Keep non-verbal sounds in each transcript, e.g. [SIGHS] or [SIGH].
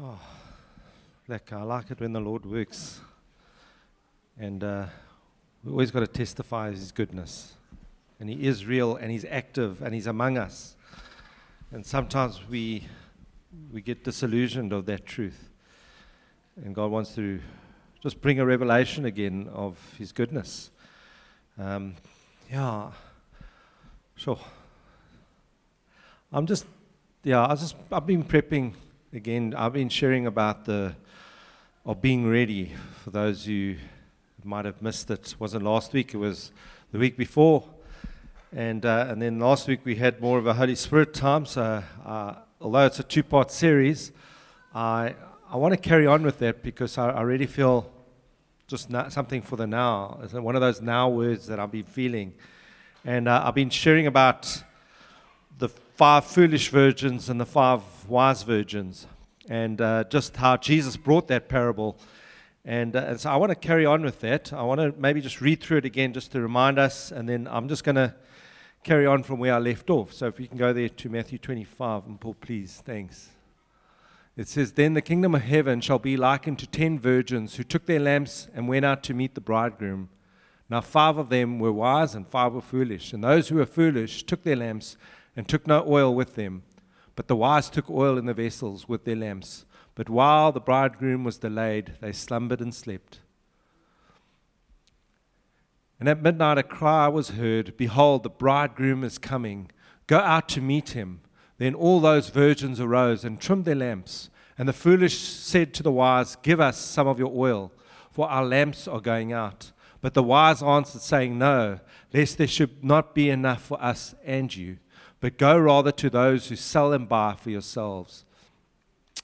Oh, like I like it when the Lord works. And uh, we always got to testify His goodness. And He is real and He's active and He's among us. And sometimes we, we get disillusioned of that truth. And God wants to just bring a revelation again of His goodness. Um, yeah, sure. I'm just, yeah, I just, I've been prepping again. I've been sharing about the, of being ready for those who might have missed it. it wasn't last week, it was the week before. And, uh, and then last week we had more of a Holy Spirit time. So, uh, although it's a two part series, I, I want to carry on with that because I, I really feel just something for the now. It's one of those now words that I've been feeling. And uh, I've been sharing about five foolish virgins and the five wise virgins, and uh, just how Jesus brought that parable. And, uh, and so I want to carry on with that. I want to maybe just read through it again just to remind us, and then I'm just going to carry on from where I left off. So if you can go there to Matthew 25, and Paul, please, thanks. It says, Then the kingdom of heaven shall be likened to ten virgins who took their lamps and went out to meet the bridegroom. Now five of them were wise and five were foolish. And those who were foolish took their lamps and took no oil with them. But the wise took oil in the vessels with their lamps. But while the bridegroom was delayed, they slumbered and slept. And at midnight a cry was heard Behold, the bridegroom is coming. Go out to meet him. Then all those virgins arose and trimmed their lamps. And the foolish said to the wise, Give us some of your oil, for our lamps are going out. But the wise answered, saying, No, lest there should not be enough for us and you but go rather to those who sell and buy for yourselves.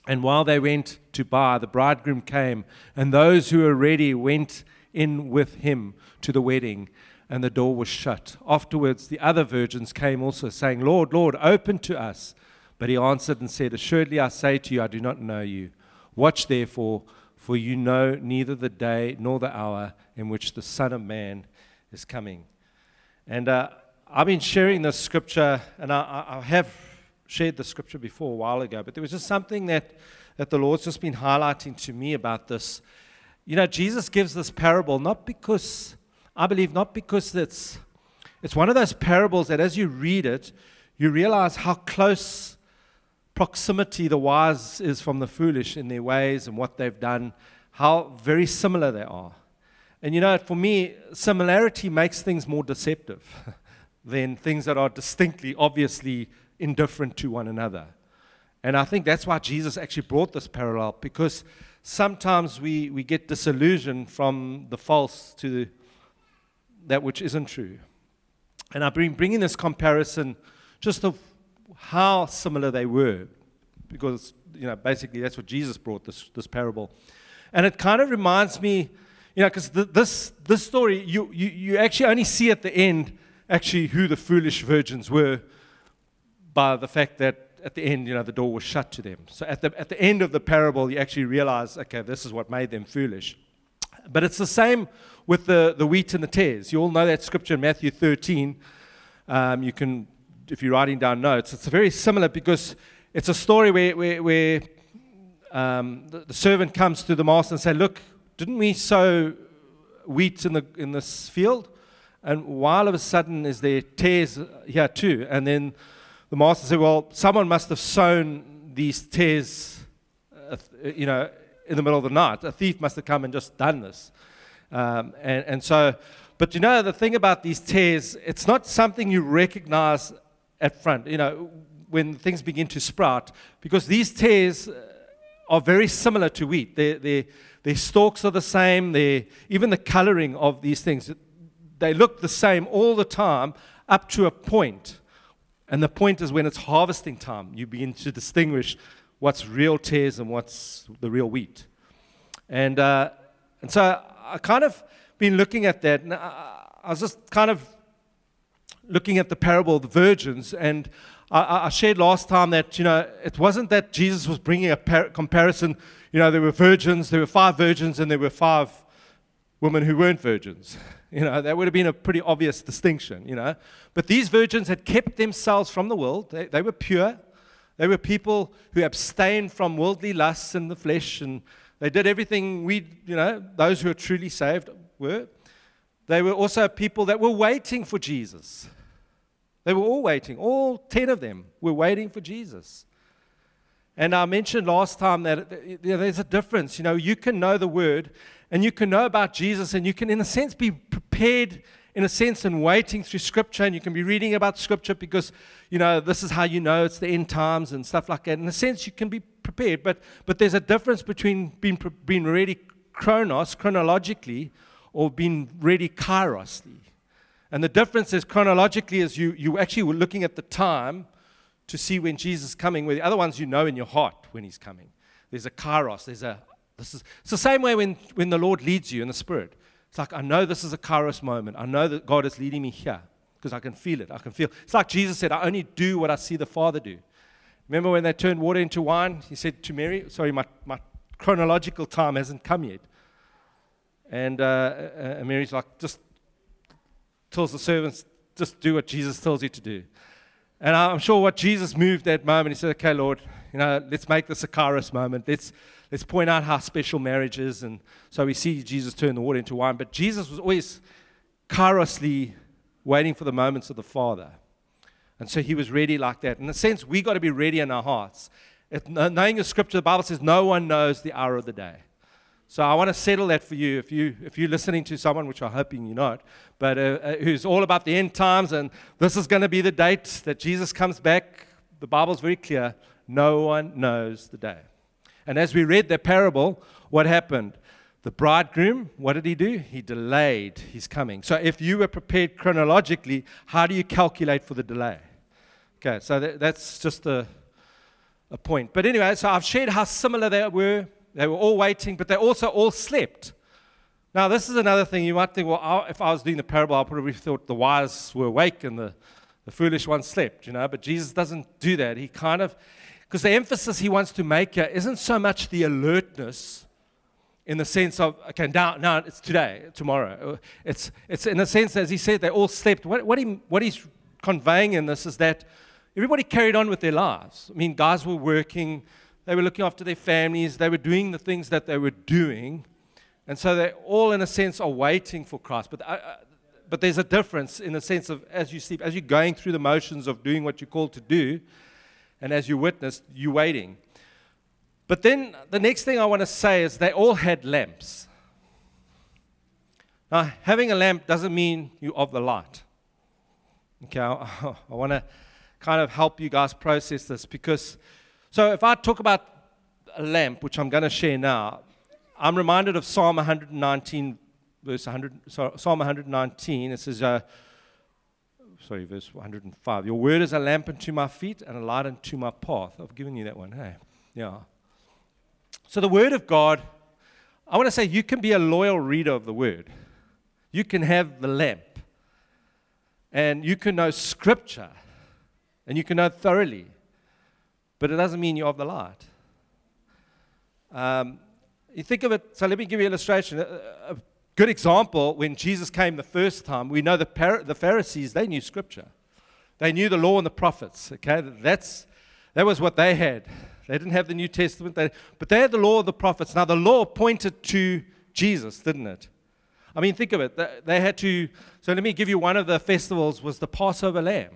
And while they went to buy, the bridegroom came, and those who were ready went in with him to the wedding, and the door was shut. Afterwards, the other virgins came also, saying, Lord, Lord, open to us. But he answered and said, Assuredly I say to you, I do not know you. Watch therefore, for you know neither the day nor the hour in which the Son of Man is coming. And uh, I've been sharing this scripture, and I, I, have shared the scripture before a while ago, but there was just something that, that the Lord's just been highlighting to me about this. You know, Jesus gives this parable not because, I believe, not because it's, it's one of those parables that as you read it, you realize how close proximity the wise is from the foolish in their ways and what they've done, how very similar they are. And you know, for me, similarity makes things more deceptive. [LAUGHS] than things that are distinctly, obviously indifferent to one another. And I think that's why Jesus actually brought this parallel, because sometimes we, we get disillusioned from the false to that which isn't true. And I've been bringing this comparison just of how similar they were, because, you know, basically that's what Jesus brought, this, this parable. And it kind of reminds me, you know, because this, this story, you, you, you actually only see at the end actually who the foolish virgins were by the fact that at the end, you know, the door was shut to them. So at the, at the end of the parable, you actually realize, okay, this is what made them foolish. But it's the same with the, the wheat and the tares. You all know that scripture in Matthew 13. Um, you can, if you're writing down notes, it's very similar because it's a story where, where, where um, the, the servant comes to the master and say, look, didn't we sow wheat in, the, in this field? And while of a sudden is there tares here too? And then the master said, Well, someone must have sown these tares, uh, you know, in the middle of the night. A thief must have come and just done this. Um, and, and so, but you know, the thing about these tares, it's not something you recognize at front, you know, when things begin to sprout, because these tares are very similar to wheat. Their, their, their stalks are the same, even the coloring of these things they look the same all the time up to a point. And the point is when it's harvesting time, you begin to distinguish what's real tares and what's the real wheat. And, uh, and so I kind of been looking at that, and I, I, was just kind of looking at the parable of the virgins, and I, I, shared last time that, you know, it wasn't that Jesus was bringing a par- comparison. You know, there were virgins, there were five virgins, and there were five women who weren't virgins. [LAUGHS] You know, that would have been a pretty obvious distinction, you know. But these virgins had kept themselves from the world. They, they were pure. They were people who abstained from worldly lusts in the flesh, and they did everything we, you know, those who are truly saved were. They were also people that were waiting for Jesus. They were all waiting. All 10 of them were waiting for Jesus. And I mentioned last time that there's a difference. You know, you can know the word and you can know about Jesus and you can, in a sense, be prepared, in a sense, and waiting through scripture. And you can be reading about scripture because, you know, this is how you know it's the end times and stuff like that. In a sense, you can be prepared. But, but there's a difference between being, being ready chronos, chronologically, or being ready kairosly. And the difference is chronologically is you, you actually were looking at the time to see when Jesus is coming, where the other ones you know in your heart when he's coming. There's a kairos, there's a this is it's the same way when, when the Lord leads you in the Spirit. It's like I know this is a kairos moment. I know that God is leading me here because I can feel it. I can feel it's like Jesus said, I only do what I see the Father do. Remember when they turned water into wine? He said to Mary, sorry, my, my chronological time hasn't come yet. And uh, uh, Mary's like, just tells the servants, just do what Jesus tells you to do. And I'm sure what Jesus moved that moment, he said, okay, Lord, you know, let's make this a kairos moment. Let's, let's point out how special marriage is. And so we see Jesus turn the water into wine. But Jesus was always kairosly waiting for the moments of the Father. And so he was ready like that. In a sense, we got to be ready in our hearts. If, knowing the scripture, the Bible says no one knows the hour of the day. So I want to settle that for you. If, you. if you're listening to someone, which I'm hoping you're not, but uh, uh, who's all about the end times and this is going to be the date that Jesus comes back, the Bible's very clear. No one knows the day. And as we read the parable, what happened? The bridegroom, what did he do? He delayed his coming. So if you were prepared chronologically, how do you calculate for the delay? Okay, so that, that's just a, a point. But anyway, so I've shared how similar they were they were all waiting, but they also all slept. Now, this is another thing you might think, well, if I was doing the parable, I probably thought the wise were awake and the, the foolish ones slept, you know. But Jesus doesn't do that. He kind of, because the emphasis he wants to make here isn't so much the alertness in the sense of, okay, now, now it's today, tomorrow. It's, it's in a sense, as he said, they all slept. What, what, he, what he's conveying in this is that everybody carried on with their lives. I mean, guys were working they were looking after their families. They were doing the things that they were doing. And so they all, in a sense, are waiting for Christ. But, uh, uh, but there's a difference in the sense of as you sleep, as you're going through the motions of doing what you're called to do, and as you witnessed, you're waiting. But then the next thing I want to say is they all had lamps. Now, having a lamp doesn't mean you're of the light. Okay, I, [LAUGHS] I want to kind of help you guys process this because so if I talk about a lamp, which I'm going to share now, I'm reminded of Psalm 119, verse 100, Psalm 119. It says, uh, sorry, verse 105. Your word is a lamp unto my feet and a light unto my path. I've given you that one, hey? Yeah. So the word of God, I want to say you can be a loyal reader of the word. You can have the lamp. And you can know scripture. And you can know thoroughly but it doesn't mean you're of the light. Um, you think of it, so let me give you an illustration. A, a good example, when Jesus came the first time, we know the, par- the Pharisees, they knew Scripture. They knew the law and the prophets, okay? That's, that was what they had. They didn't have the New Testament, they, but they had the law of the prophets. Now, the law pointed to Jesus, didn't it? I mean, think of it. They had to, so let me give you one of the festivals was the Passover lamb.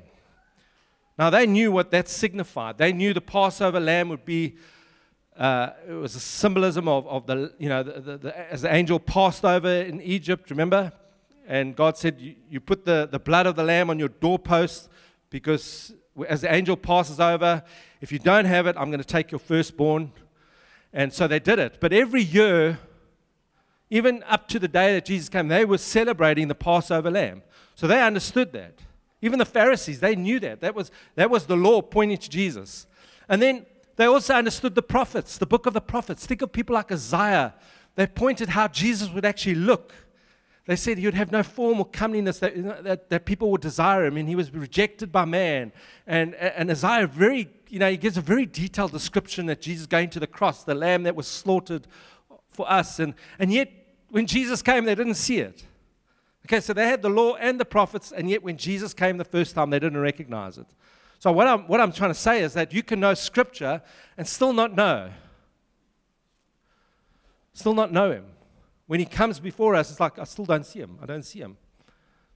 Now, they knew what that signified. They knew the Passover lamb would be, uh, it was a symbolism of, of the, you know, the, the, the, as the angel passed over in Egypt, remember? And God said, you, you put the, the blood of the lamb on your doorpost because as the angel passes over, if you don't have it, I'm going to take your firstborn. And so they did it. But every year, even up to the day that Jesus came, they were celebrating the Passover lamb. So they understood that. Even the Pharisees, they knew that. That was, that was the law pointing to Jesus. And then they also understood the prophets, the book of the prophets. Think of people like Isaiah. They pointed how Jesus would actually look. They said he would have no form or comeliness that, that, that, people would desire him, and he was rejected by man. And, and Isaiah very, you know, he gives a very detailed description that Jesus going to the cross, the lamb that was slaughtered for us. And, and yet, when Jesus came, they didn't see it. Okay, so they had the law and the prophets, and yet when Jesus came the first time, they didn't recognize it. So, what I'm, what I'm trying to say is that you can know Scripture and still not know. Still not know Him. When He comes before us, it's like, I still don't see Him. I don't see Him.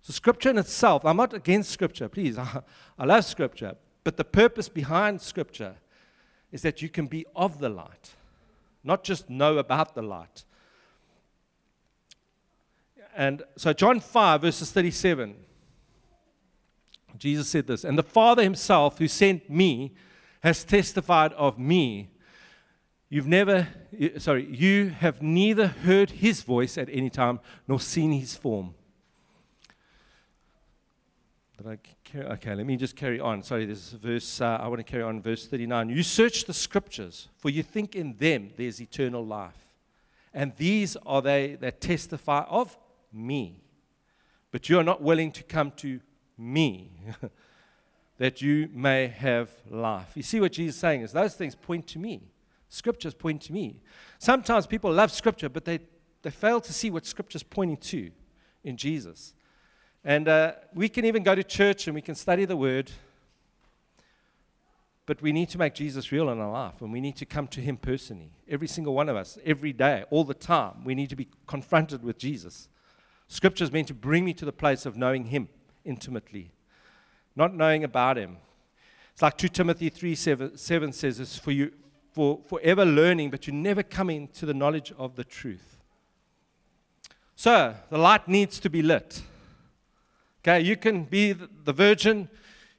So, Scripture in itself, I'm not against Scripture, please. [LAUGHS] I love Scripture. But the purpose behind Scripture is that you can be of the light, not just know about the light. And so, John 5, verses 37. Jesus said this, and the Father himself who sent me has testified of me. You've never, sorry, you have neither heard his voice at any time nor seen his form. okay, let me just carry on. Sorry, this is verse, uh, I want to carry on, verse 39. You search the scriptures, for you think in them there's eternal life. And these are they that testify of me. But you are not willing to come to me [LAUGHS] that you may have life. You see what Jesus is saying is those things point to me. Scriptures point to me. Sometimes people love Scripture, but they, they fail to see what Scripture's pointing to in Jesus. And uh, we can even go to church and we can study the Word, but we need to make Jesus real in our life and we need to come to Him personally. Every single one of us, every day, all the time, we need to be confronted with Jesus. Scripture is meant to bring me to the place of knowing Him intimately, not knowing about him. It's like 2 Timothy 3 7, 7 says, It's for you for forever learning, but you never coming to the knowledge of the truth. So, the light needs to be lit. Okay, you can be the virgin,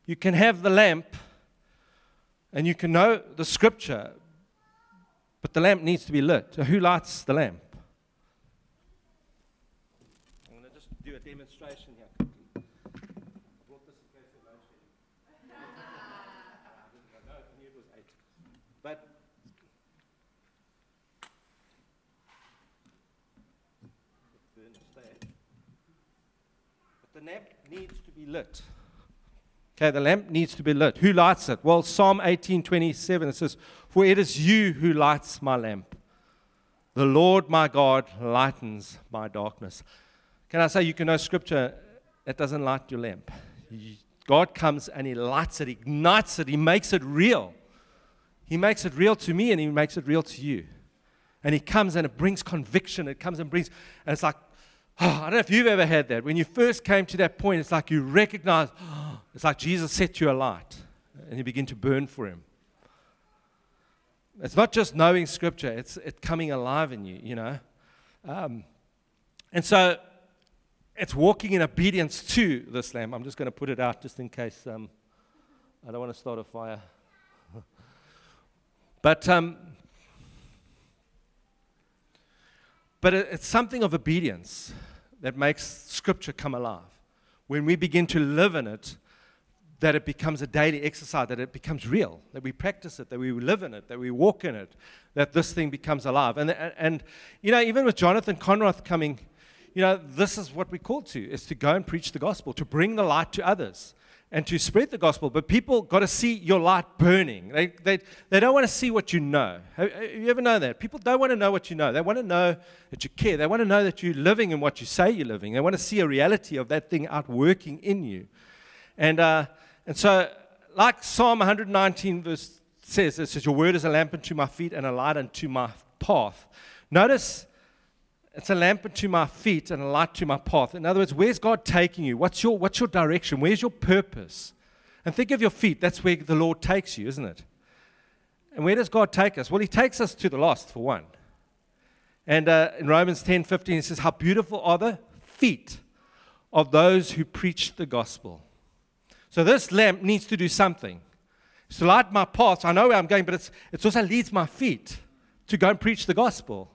you can have the lamp, and you can know the scripture, but the lamp needs to be lit. So who lights the lamp? I'm going to just do a demonstration. Lamp needs to be lit. Okay, the lamp needs to be lit. Who lights it? Well, Psalm 18:27 it says, "For it is you who lights my lamp. The Lord my God lightens my darkness." Can I say you can know scripture that doesn't light your lamp? God comes and he lights it, ignites it, he makes it real. He makes it real to me and he makes it real to you. And he comes and it brings conviction. It comes and brings, and it's like, Oh, [SIGHS] I don't know if you've ever had that. When you first came to that point, it's like you recognize, oh, [GASPS] it's like Jesus set you alight and you begin to burn for him. It's not just knowing scripture, it's it coming alive in you, you know. Um, and so it's walking in obedience to this lamb. I'm just going to put it out just in case um, I don't want to start a fire. [LAUGHS] but um, But it's something of obedience that makes Scripture come alive. When we begin to live in it, that it becomes a daily exercise, that it becomes real, that we practice it, that we live in it, that we walk in it, that this thing becomes alive. And, and, and you know, even with Jonathan Conrathe coming, you know, this is what we're called to, is to go and preach the gospel, to bring the light to others and to spread the gospel. But people got to see your light burning. They, they, they don't want to see what you know. Have, have, you ever know that? People don't want to know what you know. They want to know that you care. They want to know that you're living in what you say you're living. They want to see a reality of that thing out working in you. And, uh, and so, like Psalm 119 verse says, it says, Your word is a lamp unto my feet and a light unto my path. Notice it's a lamp unto my feet and a light to my path. In other words, where's God taking you? What's your, what's your direction? Where's your purpose? And think of your feet. That's where the Lord takes you, isn't it? And where does God take us? Well, He takes us to the lost, for one. And uh, in Romans 10 15, He says, How beautiful are the feet of those who preach the gospel. So this lamp needs to do something. It's to light my path. I know where I'm going, but it's, it also leads my feet to go and preach the gospel.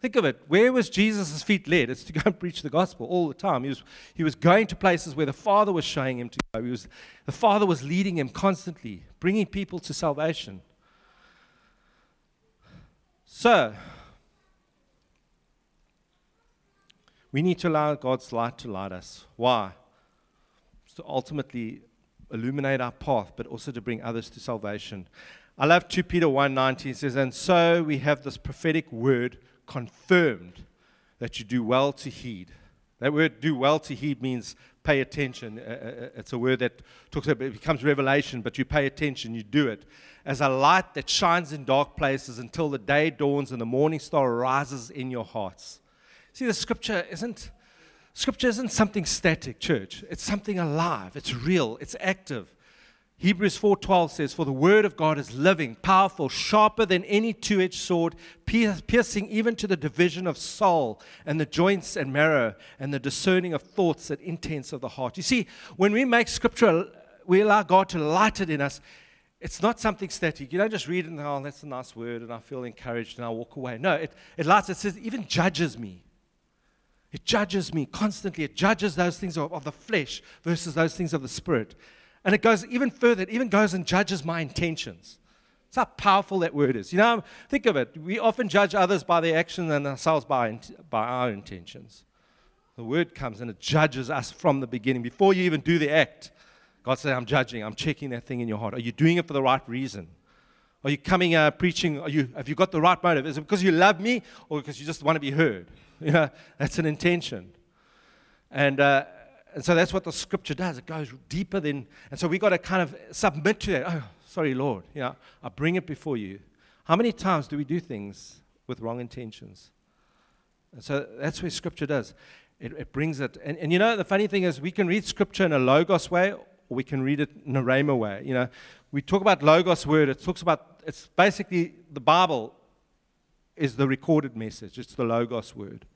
Think of it. Where was Jesus' feet led? It's to go and preach the gospel all the time. He was, he was going to places where the Father was showing him to go. He was, the Father was leading him constantly, bringing people to salvation. So, we need to allow God's light to light us. Why? It's to ultimately illuminate our path, but also to bring others to salvation. I love 2 Peter 1.19. It says, And so we have this prophetic word confirmed that you do well to heed. That word do well to heed means pay attention. Uh, uh, it's a word that talks about it becomes revelation, but you pay attention, you do it. As a light that shines in dark places until the day dawns and the morning star rises in your hearts. See, the scripture isn't scripture isn't something static, church. It's something alive. It's real. It's active. Hebrews 4:12 says, "For the word of God is living, powerful, sharper than any two-edged sword, piercing even to the division of soul and the joints and marrow, and the discerning of thoughts and intents of the heart." You see, when we make scripture, we allow God to light it in us. It's not something static. You don't just read it and, oh, that's a nice word, and I feel encouraged, and I walk away. No, it, it lights, it says, even judges me. It judges me constantly. It judges those things of, of the flesh versus those things of the spirit. And it goes even further, it even goes and judges my intentions. That's how powerful that word is. You know, think of it. We often judge others by their actions and ourselves by, by our intentions. The word comes and it judges us from the beginning. Before you even do the act, God says, I'm judging, I'm checking that thing in your heart. Are you doing it for the right reason? Are you coming uh, preaching? Are you, have you got the right motive? Is it because you love me or because you just want to be heard? [LAUGHS] You know, that's an intention. And, uh, and so that's what the scripture does. It goes deeper than, and so we got to kind of submit to that. Oh, sorry, Lord. You know, I bring it before you. How many times do we do things with wrong intentions? And so that's where scripture does. It, it brings it. And, and you know, the funny thing is, we can read scripture in a logos way, or we can read it in a rhema way. You know, we talk about logos word. It talks about, it's basically the Bible is the recorded message, it's the logos word.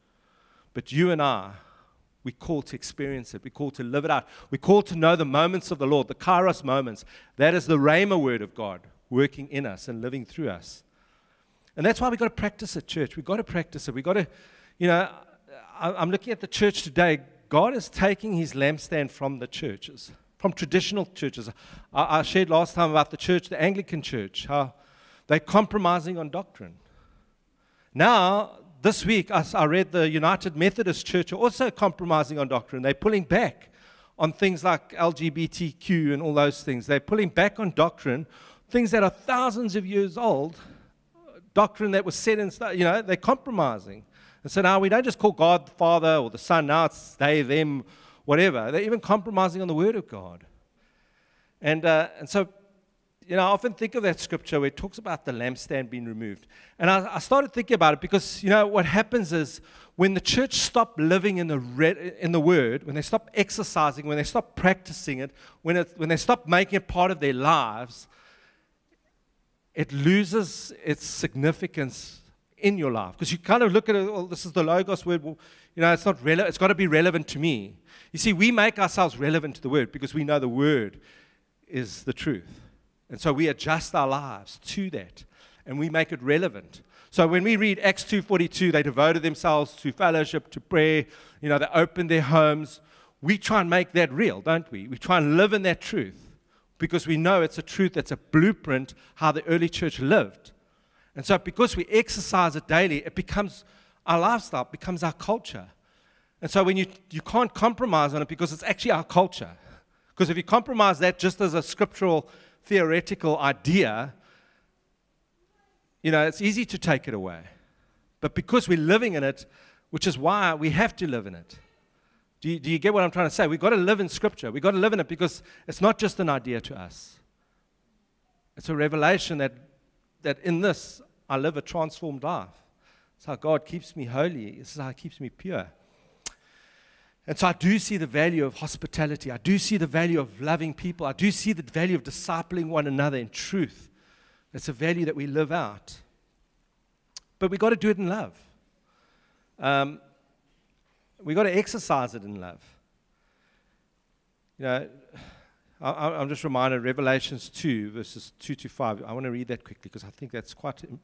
But you and I, we call to experience it. We call to live it out. We call to know the moments of the Lord, the kairos moments. That is the rhema word of God working in us and living through us. And that's why we've got to practice it, church. We've got to practice it. We've got to, you know, I'm looking at the church today. God is taking his lampstand from the churches, from traditional churches. I, shared last time about the church, the Anglican church, how they're compromising on doctrine. Now, this week, I read the United Methodist Church are also compromising on doctrine. They're pulling back on things like LGBTQ and all those things. They're pulling back on doctrine, things that are thousands of years old, doctrine that was set in, you know, they're compromising. And so now we don't just call God the Father or the Son, now it's they, them, whatever. They're even compromising on the Word of God. And, uh, and so you know, I often think of that scripture where it talks about the lampstand being removed. And I, I, started thinking about it because, you know, what happens is when the church stop living in the, in the word, when they stop exercising, when they stop practicing it, when, it, when they stop making it part of their lives, it loses its significance in your life. Because you kind of look at it, well, this is the Logos word, well, you know, it's not relevant, it's got to be relevant to me. You see, we make ourselves relevant to the word because we know the word is the truth. And so we adjust our lives to that and we make it relevant. So when we read Acts 2:42, they devoted themselves to fellowship, to prayer, you know, they opened their homes. We try and make that real, don't we? We try and live in that truth because we know it's a truth that's a blueprint how the early church lived. And so because we exercise it daily, it becomes our lifestyle, becomes our culture. And so when you you can't compromise on it because it's actually our culture. Because if you compromise that just as a scriptural theoretical idea, you know, it's easy to take it away. But because we're living in it, which is why we have to live in it. Do you, do you get what I'm trying to say? We've got to live in Scripture. We've got to live in it because it's not just an idea to us. It's a revelation that, that in this, I live a transformed life. It's how God keeps me holy. This is how He keeps me pure. And so I do see the value of hospitality. I do see the value of loving people. I do see the value of discipling one another in truth. It's a value that we live out. But we've got to do it in love. Um, we've got to exercise it in love. You know, I, am just reminded Revelations 2, verses 2 to 5. I want to read that quickly because I think that's quite talking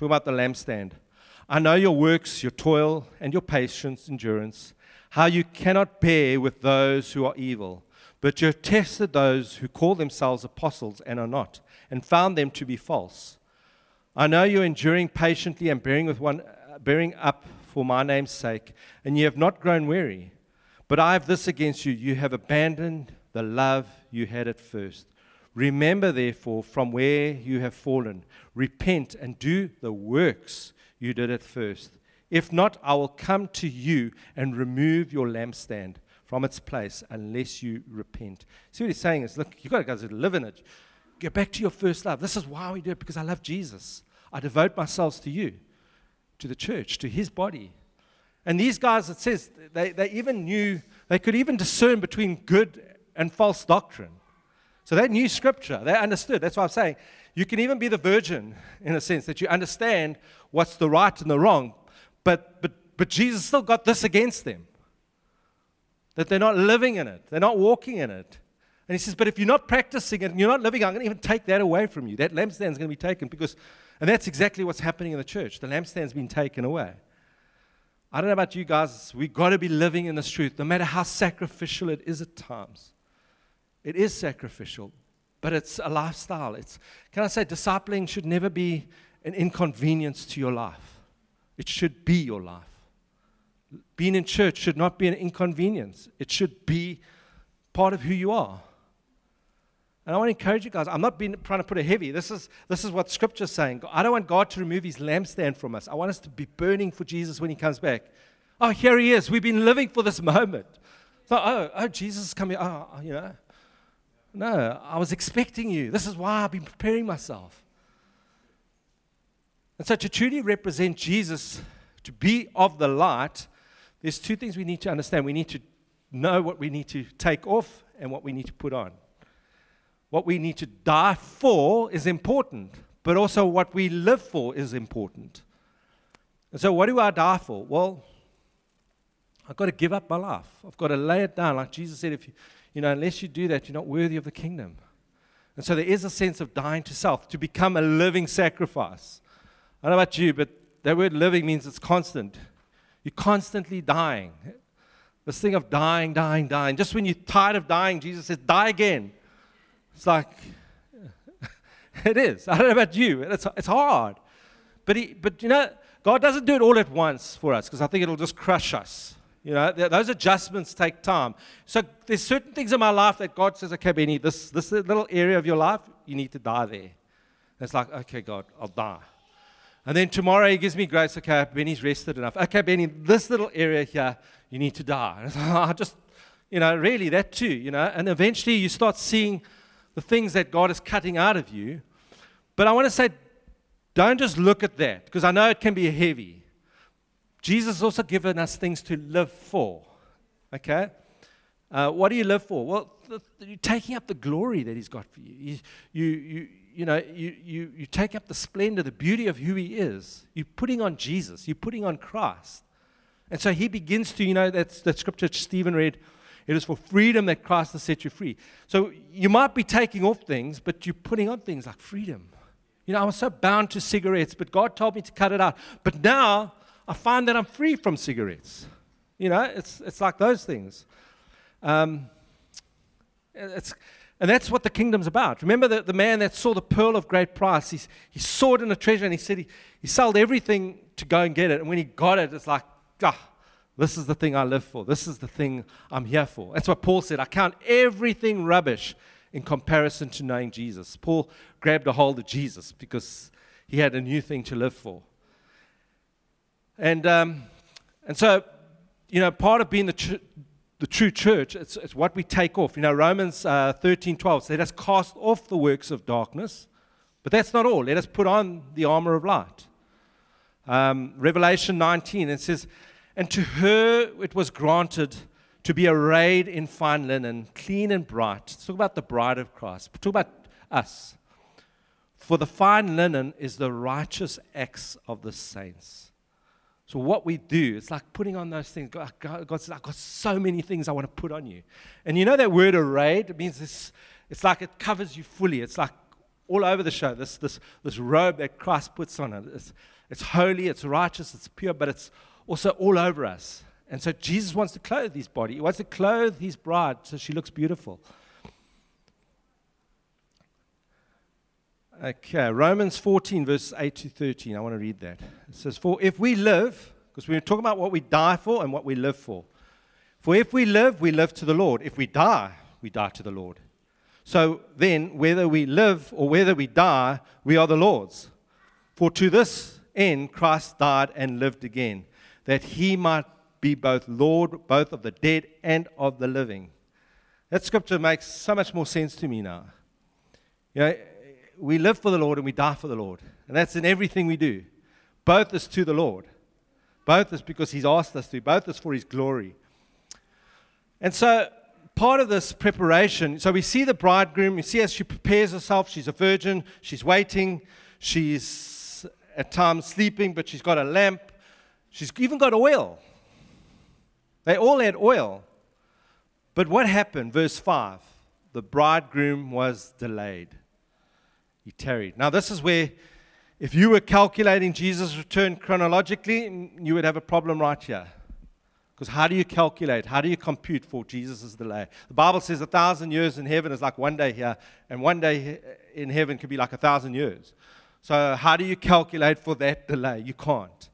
about the lampstand. I know your works, your toil, and your patience, endurance how you cannot bear with those who are evil. But you have tested those who call themselves apostles and are not, and found them to be false. I know you're enduring patiently and bearing, with one, bearing up for my name's sake, and you have not grown weary. But I have this against you you have abandoned the love you had at first. Remember, therefore, from where you have fallen. Repent and do the works you did at first. If not, I will come to you and remove your lampstand from its place unless you repent. See what he's saying is, look, you've got to go to live in it. Get back to your first love. This is why we do it, because I love Jesus. I devote myself to you, to the church, to his body. And these guys, it says, they, they even knew, they could even discern between good and false doctrine. So they knew scripture, they understood. That's why I'm saying you can even be the virgin in a sense that you understand what's the right and the wrong, but, but, but Jesus still got this against them that they're not living in it, they're not walking in it. And he says, But if you're not practicing it and you're not living, I'm going to even take that away from you. That lampstand is going to be taken because, and that's exactly what's happening in the church. The lampstand's been taken away. I don't know about you guys, we've got to be living in this truth, no matter how sacrificial it is at times. It is sacrificial, but it's a lifestyle. It's, can I say, discipling should never be an inconvenience to your life, it should be your life. Being in church should not be an inconvenience, it should be part of who you are. And I want to encourage you guys. I'm not being, trying to put it heavy. This is, this is what Scripture's saying. I don't want God to remove his lampstand from us. I want us to be burning for Jesus when he comes back. Oh, here he is. We've been living for this moment. So, oh, oh, Jesus is coming. Oh, you know. No, I was expecting you. This is why I've been preparing myself. And so, to truly represent Jesus, to be of the light, there's two things we need to understand. We need to know what we need to take off and what we need to put on. What we need to die for is important, but also what we live for is important. And so, what do I die for? Well, I've got to give up my life. I've got to lay it down. Like Jesus said, if you, you know, unless you do that, you're not worthy of the kingdom. And so there is a sense of dying to self, to become a living sacrifice. I don't know about you, but that word living means it's constant. You're constantly dying. This thing of dying, dying, dying. Just when you're tired of dying, Jesus says, die again. It's like, [LAUGHS] it is. I don't know about you. It's, it's hard. But, he, but you know, God doesn't do it all at once for us because I think it'll just crush us. You know, those adjustments take time. So there's certain things in my life that God says, okay, Bennie, this, this little area of your life, you need to die there. And it's like, okay, God, I'll die. And then tomorrow he gives me grace, okay, Bennie's rested enough. Okay, Bennie, this little area here, you need to die. [LAUGHS] I just, you know, really, that too, you know. And eventually you start seeing the things that God is cutting out of you. But I want to say, don't just look at that, because I know it can be heavy. Jesus also given us things to live for. Okay? Uh, what do you live for? Well, the, the, you're taking up the glory that He's got for you. You, you, you, you know, you, you, you take up the splendor, the beauty of who He is. You're putting on Jesus, you're putting on Christ. And so He begins to, you know, that's that scripture Stephen read. It is for freedom that Christ has set you free. So you might be taking off things, but you're putting on things like freedom. You know, I was so bound to cigarettes, but God told me to cut it out. But now I find that I'm free from cigarettes. You know, it's, it's like those things. Um, it's, and that's what the kingdom's about. Remember the, the man that saw the pearl of great price? He, he saw it in a treasure and he said he, he sold everything to go and get it. And when he got it, it's like, ah, this is the thing I live for. This is the thing I'm here for. That's what Paul said. I count everything rubbish in comparison to knowing Jesus. Paul grabbed a hold of Jesus because he had a new thing to live for. And, um, and so, you know, part of being the, tr- the true church, it's, it's what we take off. You know, Romans uh, 13 12 says, Let us cast off the works of darkness. But that's not all. Let us put on the armor of light. Um, Revelation 19, it says, And to her it was granted to be arrayed in fine linen, clean and bright. Let's talk about the bride of Christ. Talk about us. For the fine linen is the righteous acts of the saints. So, what we do, it's like putting on those things. God, God, says, I've got so many things I want to put on you. And you know that word arrayed? It means this, it's like it covers you fully. It's like all over the show, this, this, this robe that Christ puts on it. It's, it's holy, it's righteous, it's pure, but it's also all over us. And so, Jesus wants to clothe his body, he wants to clothe his bride so she looks beautiful. Okay, Romans 14, verses 8 to 13. I want to read that. It says, For if we live, because we're talking about what we die for and what we live for. For if we live, we live to the Lord. If we die, we die to the Lord. So then, whether we live or whether we die, we are the Lord's. For to this end Christ died and lived again, that he might be both Lord, both of the dead and of the living. That scripture makes so much more sense to me now. You know, we live for the Lord and we die for the Lord. And that's in everything we do. Both is to the Lord. Both is because He's asked us to. Both is for His glory. And so, part of this preparation, so we see the bridegroom, you see as she prepares herself, she's a virgin, she's waiting, she's at times sleeping, but she's got a lamp, she's even got oil. They all had oil. But what happened? Verse 5 the bridegroom was delayed. He tarried. Now, this is where, if you were calculating Jesus' return chronologically, you would have a problem right here. Because how do you calculate? How do you compute for Jesus' delay? The Bible says a thousand years in heaven is like one day here, and one day in heaven could be like a thousand years. So, how do you calculate for that delay? You can't.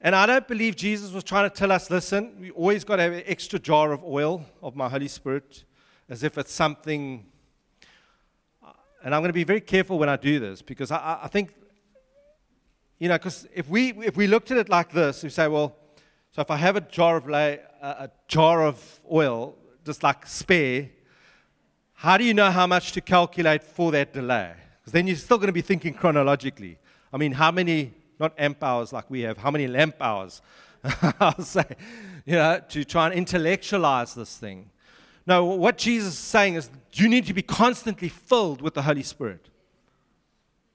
And I don't believe Jesus was trying to tell us listen, we always got to have an extra jar of oil of my Holy Spirit as if it's something. And I'm going to be very careful when I do this because I, I think, you know, because if we, if we looked at it like this, we say, well, so if I have a jar of, lay, a jar of oil, just like spare, how do you know how much to calculate for that delay? Because then you're still going to be thinking chronologically. I mean, how many not amp hours like we have. How many lamp hours? [LAUGHS] I'll say, you know, to try and intellectualize this thing. No, what Jesus is saying is you need to be constantly filled with the Holy Spirit.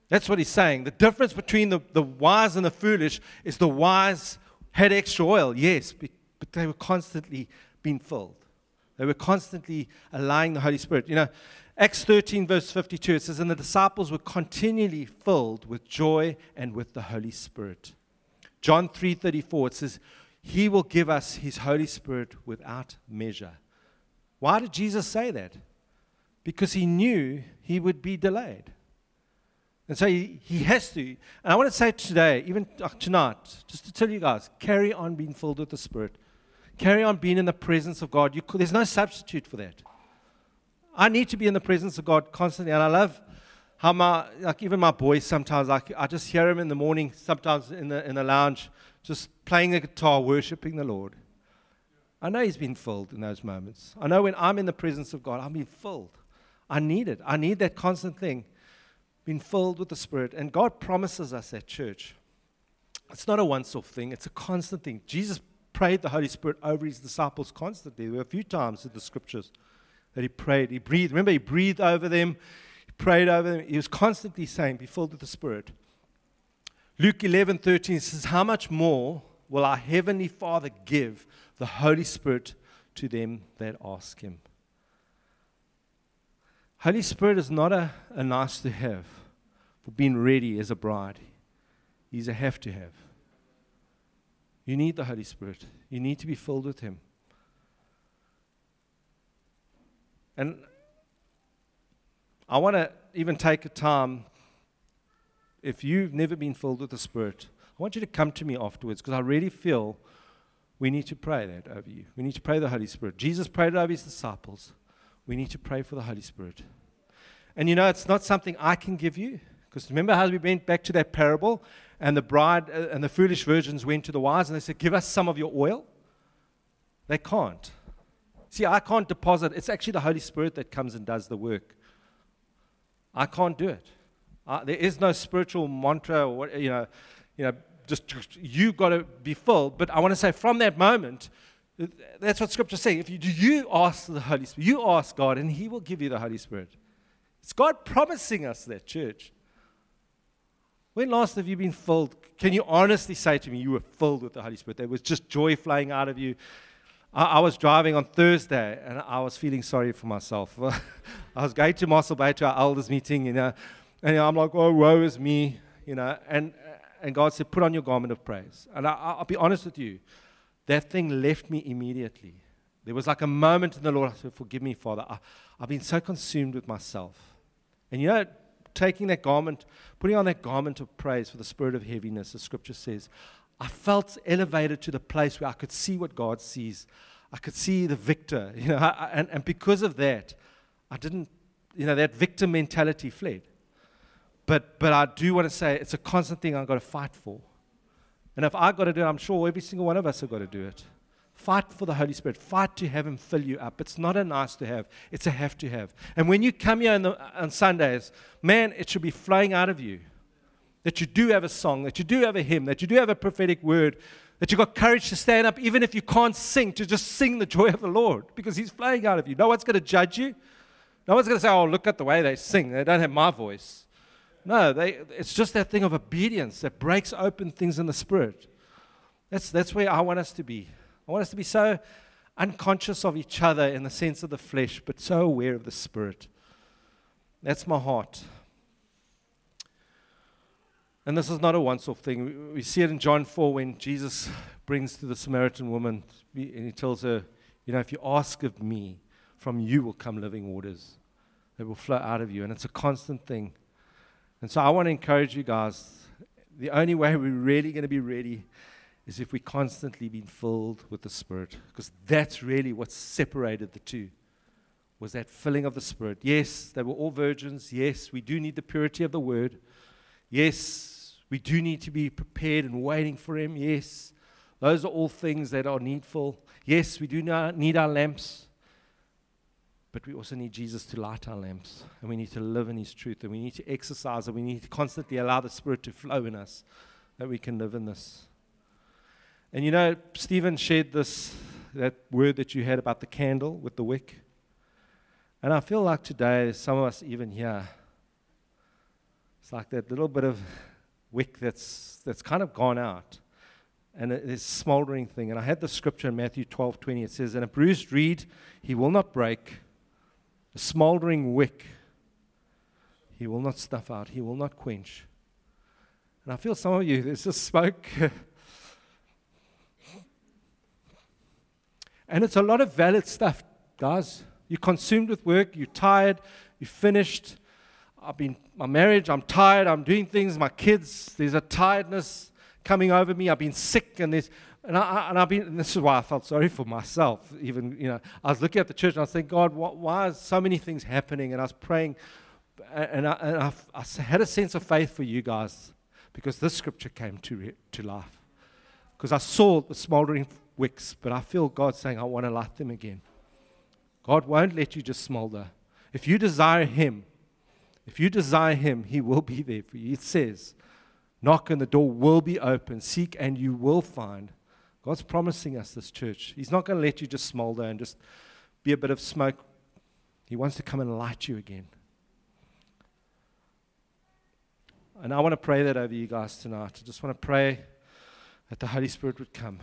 That's what he's saying. The difference between the, the wise and the foolish is the wise had extra oil, yes, but they were constantly being filled. They were constantly allowing the Holy Spirit. You know, Acts 13, verse 52, it says, And the disciples were continually filled with joy and with the Holy Spirit. John 3:34, it says, He will give us his Holy Spirit without measure. Why did Jesus say that? Because he knew he would be delayed. And so he, he has to. And I want to say today, even uh, tonight, just to tell you guys, carry on being filled with the Spirit. Carry on being in the presence of God. You, there's no substitute for that. I need to be in the presence of God constantly. And I love how my, like even my boys sometimes, like I just hear him in the morning, sometimes in the, in the lounge, just playing the guitar, worshiping the Lord. I know he's been filled in those moments. I know when I'm in the presence of God, I'm being filled. I need it. I need that constant thing, being filled with the Spirit. And God promises us at church. It's not a once off thing, it's a constant thing. Jesus prayed the Holy Spirit over his disciples constantly. There were a few times in the scriptures that he prayed. He breathed. Remember, he breathed over them, he prayed over them. He was constantly saying, Be filled with the Spirit. Luke 11 13 says, How much more will our Heavenly Father give the Holy Spirit to them that ask Him? Holy Spirit is not a, a nice to have for being ready as a bride, He's a have to have. You need the Holy Spirit, you need to be filled with Him. And I want to even take a time, if you've never been filled with the Spirit, I want you to come to me afterwards because I really feel we need to pray that over you. We need to pray the Holy Spirit. Jesus prayed over his disciples. We need to pray for the Holy Spirit. And you know, it's not something I can give you because remember how we went back to that parable and the bride uh, and the foolish virgins went to the wise and they said, Give us some of your oil? They can't. See, I can't deposit. It's actually the Holy Spirit that comes and does the work. I can't do it. There is no spiritual mantra or you know, you know, just, just you got to be filled. But I want to say from that moment, that's what Scripture says. If you do, you ask the Holy Spirit, you ask God, and He will give you the Holy Spirit. It's God promising us that, church. When last have you been filled? Can you honestly say to me you were filled with the Holy Spirit? There was just joy flowing out of you. I, was driving on Thursday and I was feeling sorry for myself. [LAUGHS] I was going to Mossel Bay to our elders meeting, you know, and I'm like, oh, woe is me, you know, and, and God said, put on your garment of praise. And I, I'll be honest with you, that thing left me immediately. There was like a moment in the Lord, I said, forgive me, Father. I, I've been so consumed with myself. And you know, taking that garment, putting on that garment of praise for the spirit of heaviness, the scripture says, I felt elevated to the place where I could see what God sees. I could see the victor, [LAUGHS] you know, and, and because of that, I didn't, you know, that victim mentality fled. But, but I do want to say it's a constant thing I've got to fight for. And if I've got to do it, I'm sure every single one of us have got to do it. Fight for the Holy Spirit. Fight to have Him fill you up. It's not a nice to have, it's a have to have. And when you come here the, on Sundays, man, it should be flowing out of you. That you do have a song, that you do have a hymn, that you do have a prophetic word, that you've got courage to stand up, even if you can't sing, to just sing the joy of the Lord because He's flowing out of you. No one's going to judge you. No one's going to say, oh, look at the way they sing. They don't have my voice. No, they, it's just that thing of obedience that breaks open things in the spirit. That's, that's where I want us to be. I want us to be so unconscious of each other in the sense of the flesh, but so aware of the spirit. That's my heart. And this is not a once off thing. We see it in John 4 when Jesus brings to the Samaritan woman and he tells her, You know, if you ask of me, from you will come living waters They will flow out of you. And it's a constant thing. And so I want to encourage you guys the only way we're really going to be ready is if we're constantly been filled with the Spirit, because that's really what separated the two. Was that filling of the Spirit? Yes, they were all virgins. Yes, we do need the purity of the Word. Yes, we do need to be prepared and waiting for Him. Yes, those are all things that are needful. Yes, we do need our lamps. But we also need Jesus to light our lamps. And we need to live in His truth. And we need to exercise. And we need to constantly allow the Spirit to flow in us that we can live in this. And you know, Stephen shared this, that word that you had about the candle with the wick. And I feel like today, some of us even here, it's like that little bit of wick that's, that's kind of gone out. And it's smoldering thing. And I had the scripture in Matthew 12 20. It says, And a bruised reed he will not break, a smoldering wick he will not snuff out, he will not quench. And I feel some of you, there's just smoke. [LAUGHS] and it's a lot of valid stuff, guys. You're consumed with work, you're tired, you're finished. I've been, my marriage, I'm tired, I'm doing things, my kids, there's a tiredness coming over me. I've been sick, and there's, and, I, and I've been, and this is why I felt sorry for myself. Even, you know, I was looking at the church and I was thinking, God, why are so many things happening? And I was praying, and, I, and I, I had a sense of faith for you guys because this scripture came to, to life. Because I saw the smoldering wicks, but I feel God saying, I want to light them again. God won't let you just smolder. If you desire Him, if you desire Him, He will be there for you. It says, Knock and the door will be open. Seek and you will find. God's promising us this church. He's not going to let you just smolder and just be a bit of smoke. He wants to come and light you again. And I want to pray that over you guys tonight. I just want to pray that the Holy Spirit would come.